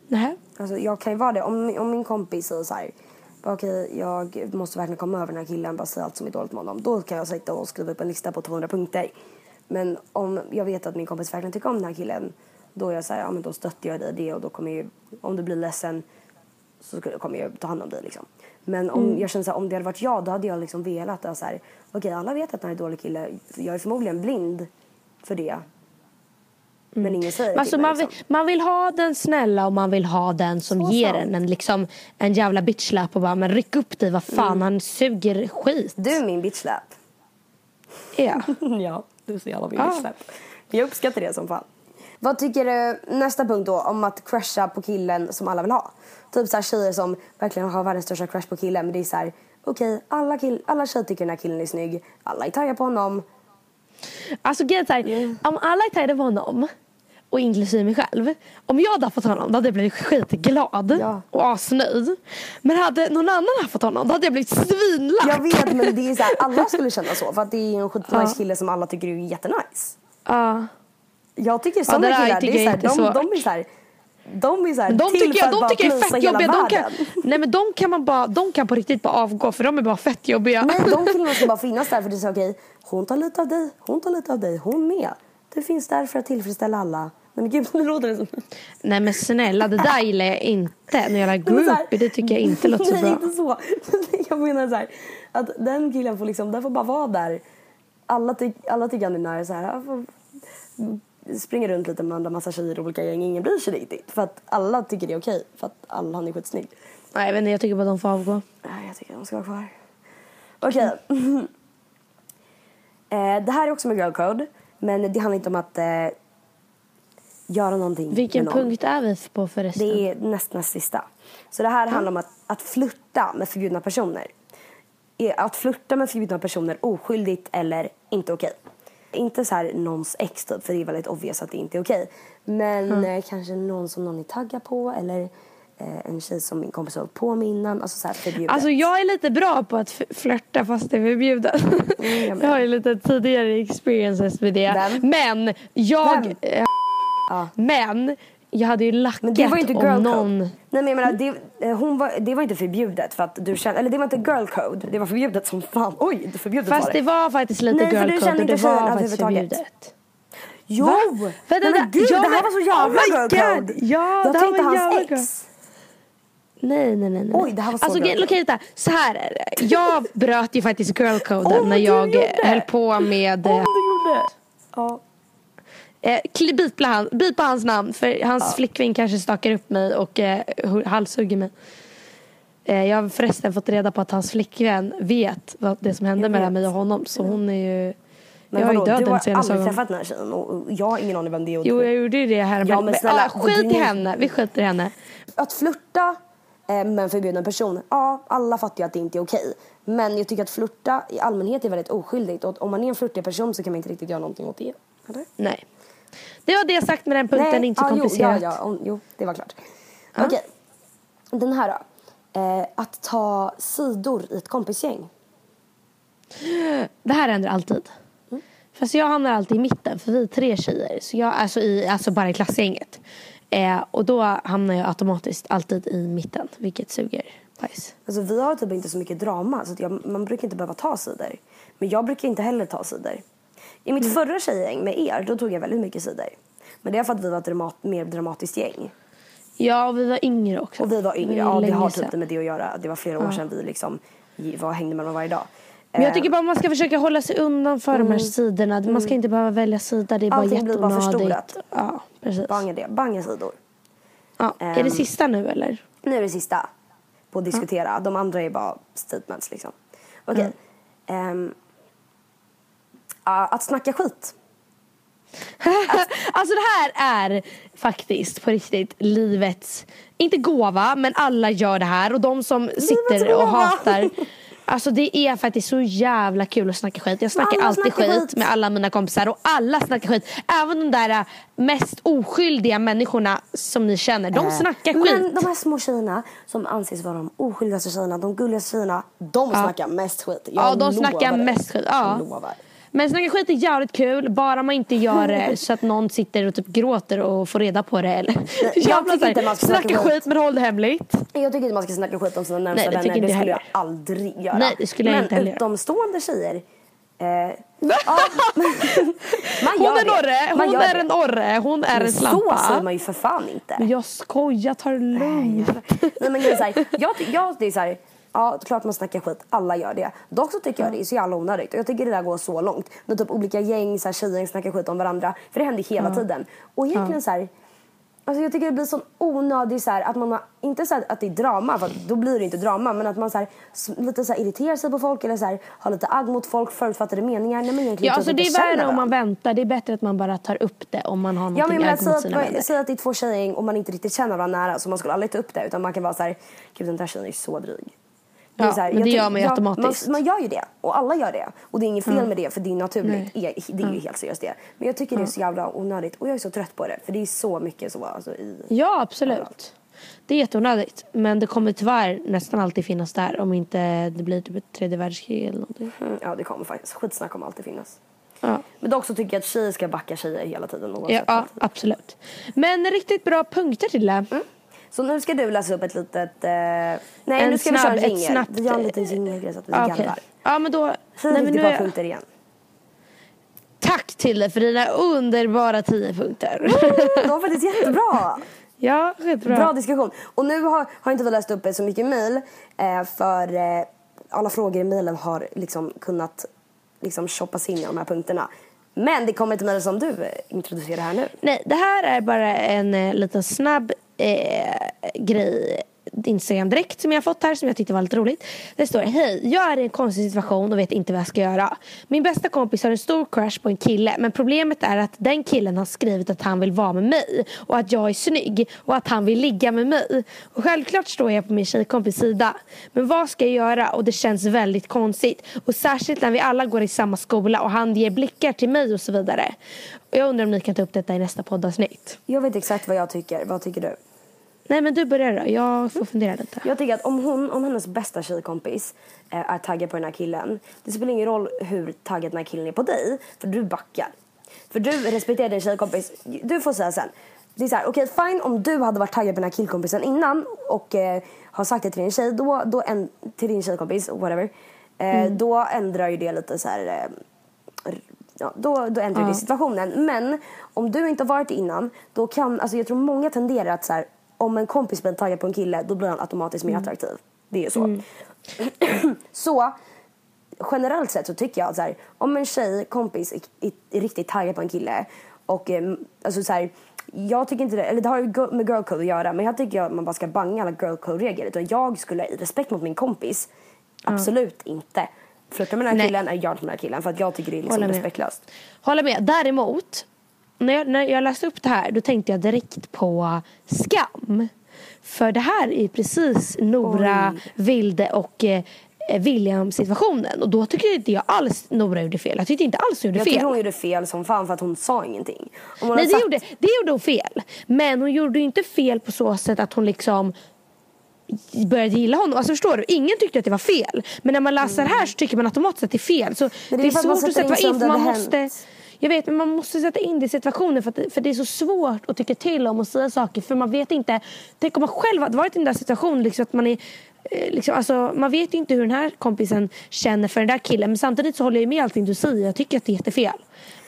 Nej. Alltså, jag kan ju vara det. Om, om min kompis säger så här, okej, jag måste verkligen komma över den här killen, bara säga allt som är dåligt med honom. Då kan jag sitta och skriva upp en lista på 200 punkter. Men om jag vet att min kompis verkligen tycker om den här killen, då är jag så här, ja men då stöttar jag dig i det och då kommer jag, om du blir ledsen så kommer jag ta hand om dig liksom. Men om jag känner så här, om det hade varit jag, då hade jag liksom velat att så här, okej alla vet att han är en dålig kille, jag är förmodligen blind för det. Men ingen säger Alltså, till mig, man, vill, liksom. man vill ha den snälla och man vill ha den som Så ger sant. en en, liksom, en jävla bitchlap och bara, men ryck upp dig, vad fan, han suger skit. Du är min bitchlap. Ja. [laughs] ja, du är så jävla min Ja. bitchlap. Jag uppskattar det som fan. Vad tycker du, nästa punkt då, om att crusha på killen som alla vill ha? Typ så här tjejer som verkligen har världens största crush på killen men det är så här, okej, alla, kill, alla tjejer tycker den här killen är snygg, alla är taggade på honom. Alltså grejen är Mm. om alla är taggade på honom och inklusive mig själv. Om jag hade haft honom då hade jag blivit skitglad Ja. och asnöjd. Men hade någon annan haft honom då hade jag blivit svinlack. Jag vet men det är så här, alla skulle känna så för att det är en skitnice kille som alla tycker är jättenice. Ja. Jag tycker Ja, sådana där killar, det är jag så här, är de, de är så här, de är så här De till tycker, för jag, att de bara tycker jag är fett hela jobbiga. De kan, nej men de kan, man bara, de kan på riktigt bara avgå för de är bara fett jobbiga. Nej, de [laughs] killarna ska bara finnas där för det är så okej, hon tar lite av dig, hon tar lite av dig, hon med. Du finns där för att tillfredsställa alla. Nej men gud, [laughs] nu låter det som... Nej men snälla det där gillar jag inte. När jag Men så här- groupie det tycker jag inte låter så [laughs] Nej, bra. inte så. Jag menar så här, att den killen får liksom, den får bara vara där. Alla, ty alla tycker han är nice. Så här, springa runt lite med andra massa tjejer och olika gäng. Ingen bryr sig riktigt. För att alla tycker det är okej. För att alla, han är skitsnygg. Nej jag vet inte, jag tycker bara de får avgå. Nej, jag tycker de ska vara kvar. Okej. [laughs] eh, det här är också med girl code. Men det handlar inte om att eh, göra någonting Vilken någon. punkt är vi på förresten? Det är näst, näst sista. Så det här handlar om att, att flirta med förbjudna personer. Att flirta med förbjudna personer oskyldigt eller inte okej. Inte så här någons ex typ, för det är väldigt obvious att det inte är okej. Men eh, kanske någon som någon är taggad på eller eh, en tjej som min kompis har på med innan. Alltså så här förbjudet. Alltså jag är lite bra på att flörta fast det är förbjudet. Mm, [laughs] jag har ju lite tidigare experiences med det. Vem? Men jag... Vem? eh, Ja. Men jag hade ju lackat Men det var inte girl om code. någon... Nej men jag menar, det, eh, hon var, det var inte förbjudet för att du kände, eller det var inte girl code. Det var förbjudet som fan. [laughs] Oj, det förbjudet Fast var det var faktiskt lite Nej, för du girl kände code och det inte tjejen var faktiskt överhuvudtaget. förbjudet. Jo! Va? Nej, Vänta, men gud, ja, det här var så oh jävla my girl code. Ja, jag det här var hans ex. Nej, nej, nej. nej. Oj, det här var så alltså, girl okej, vänta. Så här är det. Jag bröt ju faktiskt girl coden Om när du jag gjorde. höll på med... Om eh, du gjorde. Ja. Eh, bipa, han, hans namn för hans flickvän kanske stakar upp mig och eh, hu- halshugger mig. Eh, jag har förresten fått reda på att hans flickvän vet vad det som hände mellan mig och honom. Så hon är ju... Men jag vadå, du har aldrig träffat den här tjejen och jag har ingen aning vem det är. Jo, du- jag gjorde ju det här. Ja, men, snälla, ah, skit i henne. Vi skiter i henne. Att flirta eh, med en förbjuden person, ja alla fattar ju att det inte är okej. Men jag tycker att flirta i allmänhet är väldigt oskyldigt och om man är en flirtig person så kan man inte riktigt göra någonting åt det. Eller? Nej. Det var det sagt med den punkten. inte så ja, komplicerat. Jo, ja, ja, om- jo, det var klart. Okej, den här då. Eh, att ta sidor i ett kompisgäng. Det här händer alltid. Fast jag hamnar alltid i mitten för vi är tre tjejer. Så jag, alltså, i, alltså bara i klassgänget. Eh, och då hamnar jag automatiskt alltid i mitten. Vilket suger bajs. Alltså, vi har typ inte så mycket drama så jag, man brukar inte behöva ta sidor. Men jag brukar inte heller ta sidor. I Mm. mitt förra tjejgäng med er, då tog jag väldigt mycket sidor. Men det är för att vi var ett dramat, mer dramatiskt gäng. Ja, och vi var yngre också. Och vi var yngre. Ja, det har typ med det att göra. Det var flera år sedan vi liksom var, hängde med dem varje dag. Men jag Eh, tycker bara man ska försöka hålla sig undan för de här sidorna. Man ska inte behöva välja sida. Det är bara Mm. Allting blir bara jätteonödigt. förstorat. Ja, precis. Banga det. Banga sidor. Ja. Är det Ehm. sista nu eller? Nu är det sista på att diskutera. De andra är bara statements liksom. Okej. Ehm, ja, att snacka skit. [laughs] alltså det här är faktiskt på riktigt livets, inte gåva, men alla gör det här. Och de som sitter och hatar. [laughs] Alltså det är faktiskt så jävla kul att snacka skit. Jag snackar Alla alltid snackar skit skit. med alla mina kompisar och alla snackar skit. Även de där äh, mest oskyldiga människorna som ni känner. De snackar skit. Eh, Men de här små tjejerna som anses vara de oskyldigaste tjejerna, de gulligaste tjejerna, de snackar mest skit. Jag Ja, de snackar dig. mest skit. Ja. Jag lovar. Men snacka skit är jävligt kul, bara man inte gör det [laughs] så att någon sitter och typ gråter och får reda på det. Eller. jag [laughs] Jävla tycker här, inte man ska snacka snacka skit men håll det hemligt. Jag tycker inte man ska snacka skit om sina närmsta det vänner. inte Det jag skulle jag aldrig göra. Nej, det skulle jag Men inte heller göra. utomstående tjejer Eh, [laughs] ja, Hon är en det. orre, hon är det. en orre, hon är Men en Så säger slampa. man ju för fan inte. Men jag skojar, ta det lugnt. Nej men är så här, jag, jag, det är så här, ja klart man snackar skit, alla gör det. Dock så tycker jag det är så jävla onödigt och jag tycker det där går så långt. När typ olika gäng, så här, tjejer snackar skit om varandra. För det händer hela tiden. Och egentligen så här, Alltså jag tycker det blir sån onödig så här, att man har, inte så här, att det är drama för då blir det inte drama men att man så här, lite så här, irriterar sig på folk eller så här, har lite agg mot folk, förutfattade meningar. Nej, men egentligen Ja, alltså det är värre om man väntar. Det är bättre att man bara tar upp det om man har Ja men jag agg mot sina att, vänner. säg att det är två tjejgäng och man inte riktigt känner varandra nära så man skulle aldrig ta upp det utan man kan vara så här, gud den där tjejen är så dryg. Det är Ja, så här, men det gör man ju automatiskt. Man, man gör ju det. Och alla gör det. Och det är inget fel med det för det är naturligt. Nej. Det är, ju helt seriöst det. Men jag tycker det är så jävla onödigt. Och jag är så trött på det. För det är så mycket så alltså, i... Ja, absolut. Det är jätteonödigt. Men det kommer tyvärr nästan alltid finnas där om inte det blir typ ett tredje världskrig eller någonting. Mm, Ja det kommer faktiskt. Skitsnack kommer alltid finnas. Ja. Men dock så tycker jag att tjejer ska backa tjejer hela tiden. Ja, ja, absolut. Men riktigt bra punkter till det. Så nu ska du läsa upp ett litet... Eh... Nej En nu ska vi snabb- köra en jingel. snabbt- Vi gör en liten jingelgrej så att vi Ja, garvar. Ja, men då... Säg Nej, men nu är punkter igen. Tack till dig för dina underbara tio punkter. Det var faktiskt jättebra. [laughs] ja, skitbra. Bra diskussion. Och nu har, har inte vi läst upp så mycket mejl eh, för eh, alla frågor i mejlen har liksom kunnat liksom shoppas in i de här punkterna. Men det kommer ett mejl som du eh, introducerar här nu. Nej, det här är bara en eh, liten snabb eh, grej Instagram direkt som jag har fått här som jag tyckte var lite roligt. Det står Hej, jag är i en konstig situation och vet inte vad jag ska göra. Min bästa kompis har en stor crush på en kille men problemet är att den killen har skrivit att han vill vara med mig och att jag är snygg och att han vill ligga med mig. Och självklart står jag på min tjejkompis sida. Men vad ska jag göra? Och det känns väldigt konstigt. Och särskilt när vi alla går i samma skola och han ger blickar till mig och så vidare. Jag undrar om ni kan ta upp detta i nästa poddavsnitt. Jag vet exakt vad jag tycker. Vad tycker du? Nej men du börjar då. Jag får fundera lite. Jag tycker att om, hon, om hennes bästa tjejkompis eh, är taggad på den här killen. Det spelar ingen roll hur taggad den här killen är på dig. För du backar. För du respekterar din tjejkompis. Du får säga sen. Det är så här, okej fine om du hade varit taggad på den här killkompisen innan och eh, har sagt det till din tjej, då, då en, till din tjejkompis, whatever. Eh, Då ändrar ju det lite så här. Eh, ja, då, då ändrar det situationen. Men om du inte har varit det innan, då kan, alltså jag tror många tenderar att så här, om en kompis blir taggad på en kille, då blir han automatiskt mer attraktiv. Det är ju så. [clears throat] så generellt sett så tycker jag att så här, om en tjej, kompis, är, är, är riktigt taggad på en kille och eh, alltså så här, jag tycker inte det, eller det har ju med girl code att göra men jag tycker att man bara ska banga alla girl code regler utan jag skulle i respekt mot min kompis absolut inte flirta med den här Nej. killen eller göra med den här killen för att jag tycker det är liksom Håller respektlöst. Håller med. Däremot, när jag, när jag läste upp det här då tänkte jag direkt på skam. För det här är precis Nora, Vilde och eh, William situationen. Och då tycker inte jag alls Nora gjorde fel. Jag tyckte inte alls hon gjorde Jag fel. tycker hon gjorde fel som fan för att hon sa ingenting. Hon Nej det sagt- gjorde, det gjorde hon fel. Men hon gjorde ju inte fel på så sätt att hon liksom började gilla honom. Alltså förstår du? Ingen tyckte att det var fel. Men när man läser det här så tycker man automatiskt att det är fel. Så Men det, är att man svårt att sätta in för man det måste hänt. Jag vet men man måste sätta in det i situationen för, att, det- för det är så svårt att tycka till om och säga saker för man vet inte. Tänk om man själv hade varit i den där situationen liksom att man är eh, Liksom, alltså, man vet ju inte hur den här kompisen känner för den där killen men samtidigt så håller jag med allting du säger. Jag tycker att det är jättefel.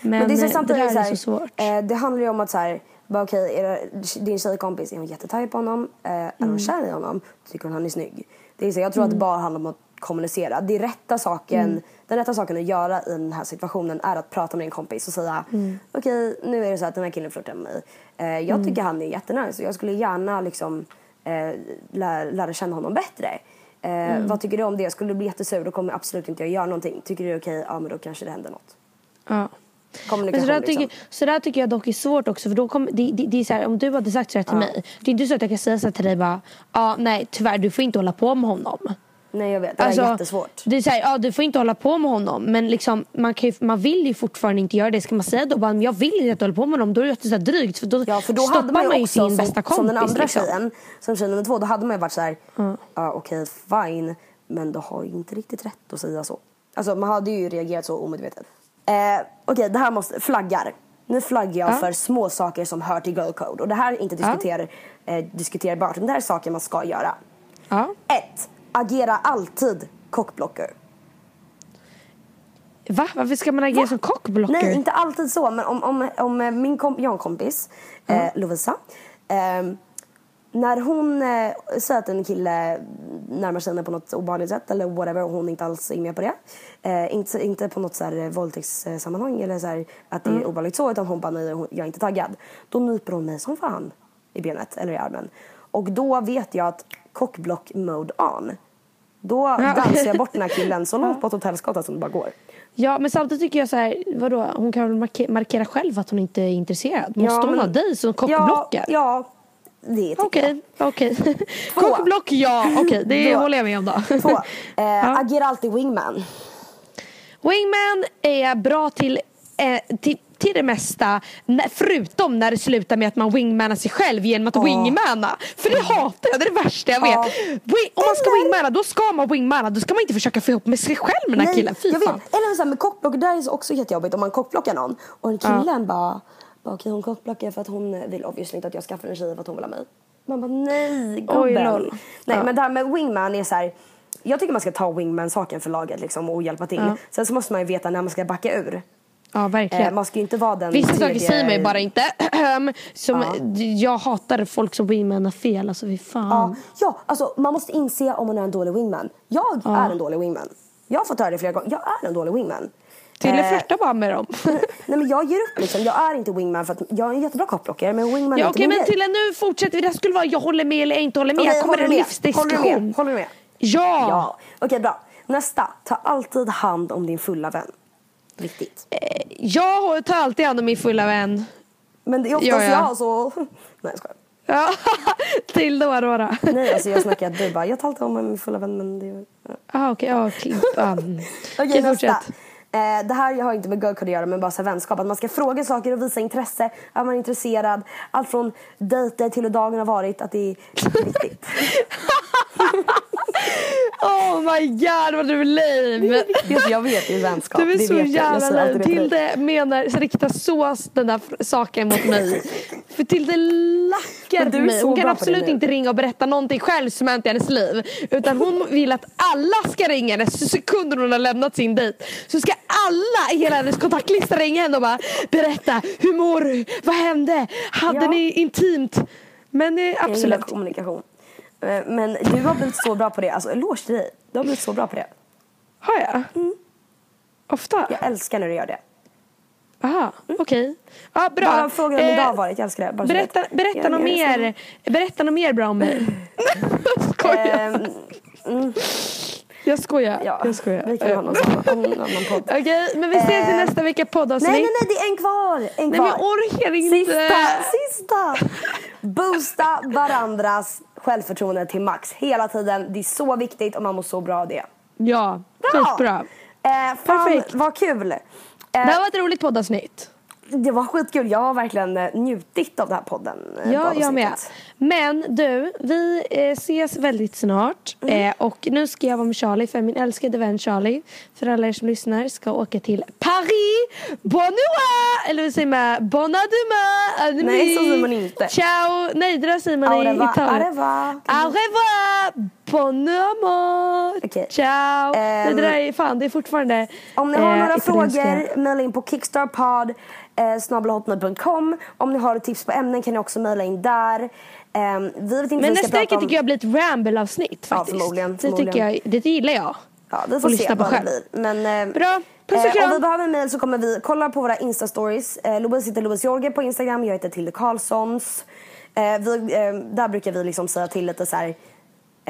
Men, Men det är så eh, samtidigt där så, är här, så svårt. Eh, det handlar ju om att så här, bara okej, är det, din tjejkompis, är hon jättetaggad på honom? Eh, är Mm. hon kär i honom? Tycker hon han är snygg? Det är så, jag tror att det bara handlar om att kommunicera. Det rätta saken, Mm. Den rätta saken att göra i den här situationen är att prata med din kompis och säga Mm. okej, nu är det så att den här killen flörtar med mig. Eh, jag tycker han är jättenice och jag skulle gärna liksom eh, lära, lära känna honom bättre. Eh, Mm. Vad tycker du om det? Skulle du bli jättesur då kommer absolut inte jag göra någonting. Tycker du det är okej? Ja men då kanske det händer något. Ja. Men Kommunikation så där, liksom. tycker, så där tycker jag dock är svårt också för då kommer, det, det, det är så här, om du hade sagt så här till mig. Det är inte så att jag kan säga så här till dig bara, ja nej tyvärr du får inte hålla på med honom. Nej jag vet, det är jättesvårt. Det är så här, ja du får inte hålla på med honom men liksom, man, kan ju, man vill ju fortfarande inte göra det. Ska man säga då bara, jag vill inte att du håller på med honom då är det så drygt för då, Ja för då stoppar hade man ju också sin bästa som, kompis. som den andra liksom. tjejen, som tjej nummer två, då hade man ju varit så här, ja okej fine, men du har ju inte riktigt rätt att säga så. Alltså man hade ju reagerat så omedvetet. Eh, okej det här måste, flaggar. Nu flaggar jag Ja. för små saker som hör till girl code och det här är inte diskuter, eh, diskuterbart, men det här är saker man ska göra. Ja. Ett, Agera alltid cockblocker. Va? Varför ska man agera som cockblocker? Nej, inte alltid så. Men om, om, om eh, min kom, jag har en kompis, eh, Lovisa. Eh, när hon eh, säger att en kille närmar sig henne på något obehagligt sätt eller whatever och hon inte alls är med på det. Eh, inte, inte på något så här, eh, våldtäktssammanhang eller så här, att det är obehagligt så utan hon bara nej, jag är inte taggad. Då nyper hon mig som fan i benet eller i armen. Och då vet jag att cockblock mode on. Då dansar jag bort den här killen så [laughs] långt på ett hotellskata som det bara går. Ja men samtidigt tycker jag så här, vadå, hon kan väl marke- markera själv att hon inte är intresserad. Måste Ja, hon men- ha dig som cockblockar? Ja, ja, Det tycker Okej, okej. [laughs] Två. Kockblock ja, okej det [laughs] Två. håller jag med om då. jag. Två. Eh, Agera alltid wingman. Wingman är bra till, eh, till, till det mesta förutom när det slutar med att man wingmanar sig själv genom att wingmana. För det hatar jag, det är det värsta jag vet. Ja. Wing, om man ska wingmana då ska man wingmana, då ska man inte försöka få ihop med sig själv med den här killen. Fy jag vet. Eller så här, med kockblock, det där är så också jättejobbigt om man kockblockar någon och en killen bara, bara okej hon kockblockar för att hon vill obviously inte att jag skaffar en tjej för att hon vill ha mig. Man bara nej gubben. Nej Ja. men det här med wingman är så här. Jag tycker man ska ta wingman-saken för laget liksom, och hjälpa till. Sen så måste man ju veta när man ska backa ur. Ja verkligen. Eh, man ska ju inte vara den Vissa saker säger man ju bara inte. Som, Jag hatar folk som wingmanar fel, alltså fy fan. Ja, ja, alltså man måste inse om man är en dålig wingman. Jag är en dålig wingman. Jag har fått höra det flera gånger. Jag är en dålig wingman. Till Eh, flörta bara med dem. [laughs] Nej men jag ger upp liksom. Jag är inte wingman för att jag är en jättebra kockblockare men wingman är Ja, inte okej men till nu fortsätter vi. Det skulle vara jag håller med eller jag inte håller med. Okej, Här kommer håller en med? livsdiskussion. Håller du med? Håller du med? Ja! Ja. Okej bra. Nästa. Ta alltid hand om din fulla vän. Viktigt. Jag tar alltid hand om min fulla vän. Men det är oftast Ja, ja. jag så... [laughs] Nej jag skojar. Ja, [laughs] till då Aurora. Nej alltså jag snackar att du bara, jag tar alltid om min fulla vän men det är... Ja. Ah, okej, ja, okej. Um. [laughs] Nästa. fortsätt. Eh, det här har inte med girlcode att göra men bara så här vänskap. Att man ska fråga saker och visa intresse. Att man är intresserad. Allt från dejter till hur dagen har varit. Att det är viktigt. Oh my god vad du är lame. Jag vet är vänskap. Du är det så jag. jag jävla lame. Tilde menar, riktar så den där saken mot mig. För Tilde lackar mig. Hon kan absolut inte ringa och berätta någonting själv som hänt i hennes liv. Utan hon vill att alla ska ringa henne så sekunder hon har lämnat sin dejt. Så ska alla i hela hennes kontaktlista ringa henne och bara berätta. Hur mår du? Vad hände? Hade Ja. ni intimt? Men eh, Jag absolut. kommunikation. Eh, Men du har blivit så bra på det. Alltså eloge till dig. Du har blivit så bra på det. Har jag? Ofta? Jag älskar när du gör det. Aha, okej. Ja, bra. Bara fråga om Eh, idag varit. Jag älskar det. Bara Berätta, berätta, Jag något mer, berätta något mer bra om mig. [laughs] skojar. Ehm, jag skojar. Ja, jag skojar. vi kan ha någon, annan podd. [laughs] Okej, men vi ses i Eh, nästa vecka poddavsnitt. Nej, nej, nej, det är en kvar! En Nej, men kvar. jag orkar inte. Sista, sista! [laughs] Boosta varandras självförtroende till max hela tiden. Det är så viktigt och man mår så bra av det. Ja, Bra! skitbra. Eh, fan, Perfekt. vad kul! Det Eh, här var ett roligt poddavsnitt. Det var skitkul. Jag har verkligen eh, njutit av den här podden. eh, Ja, jag med. Men du, vi eh, ses väldigt snart. Mm. Och nu ska jag vara med Charlie, för min älskade vän Charlie, för alla er som lyssnar, ska åka till Paris. Nuit! Eller vi säger med Bona demain. Nej, så säger man inte. Ciao! Nej, det där säger man i Italien. au revoir. Au revoir! Bonne amour! Okej. Ciao! Ehm, det där är fan, det är fortfarande Om ni har eh, några frågor, mejla in på kickstarpod eh, snabelahotmail.com. Om ni har tips på ämnen kan ni också mejla in där. Eh, vi vet inte Men nästa vecka om. tycker jag blir ett ramble-avsnitt Ja, faktiskt. förmodligen, Det, tycker jag, det gillar jag. Ja, vi Och får se lyssna på vad det blir. Men, eh, Bra. Puss och eh, kram. om vi behöver mejl så kommer vi kolla på våra Insta-stories. Eh, Louise heter Louise Jorge på Instagram, jag heter Tilde Karlssons. Eh, vi, eh, där brukar vi liksom säga till lite så här.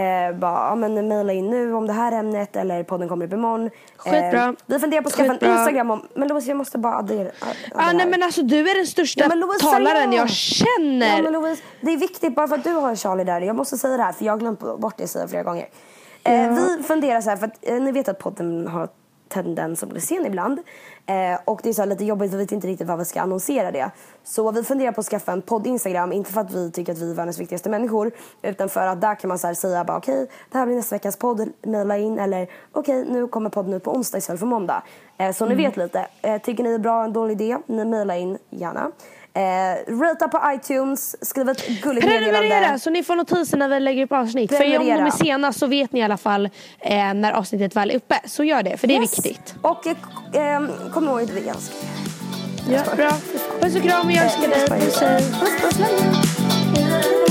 Eh, bara, ja, men mejla in nu om det här ämnet eller podden kommer upp imorgon. Skitbra. vi funderar på att skaffa en. Instagram om, men Louise jag måste bara addera. addera Ah, nej men alltså du är den största Ja, Louise, talaren ja. jag känner. Ja, men Louise, det är viktigt bara för att du har Charlie där. Jag måste säga det här för jag har glömt bort det säga flera gånger. Eh, vi funderar så här för att eh, ni vet att podden har tendens att bli sen ibland. Eh, och det är så lite jobbigt, vi vet inte riktigt vad vi ska annonsera det. Så vi funderar på att skaffa en podd-instagram, inte för att vi tycker att vi är världens viktigaste människor. Utan för att där kan man så säga bara okej, det här blir nästa veckas podd, mejla in. Eller okej, nu kommer podden ut på onsdag istället för måndag. Eh, så ni vet lite. Eh, tycker ni det är bra, en dålig idé, ni mejla in gärna. Eh, rata på iTunes, skriv ett gulligt Prenumerera meddelande. så ni får notiser när vi lägger upp avsnitt. För om de Prenumerera. är sena så vet ni i alla fall eh, när avsnittet väl är uppe. Så gör det, för det är Yes. viktigt. Och eh, eh, kom ihåg att vi älskar Ja, bra. Puss och kram, jag älskar dig. Puss. Puss puss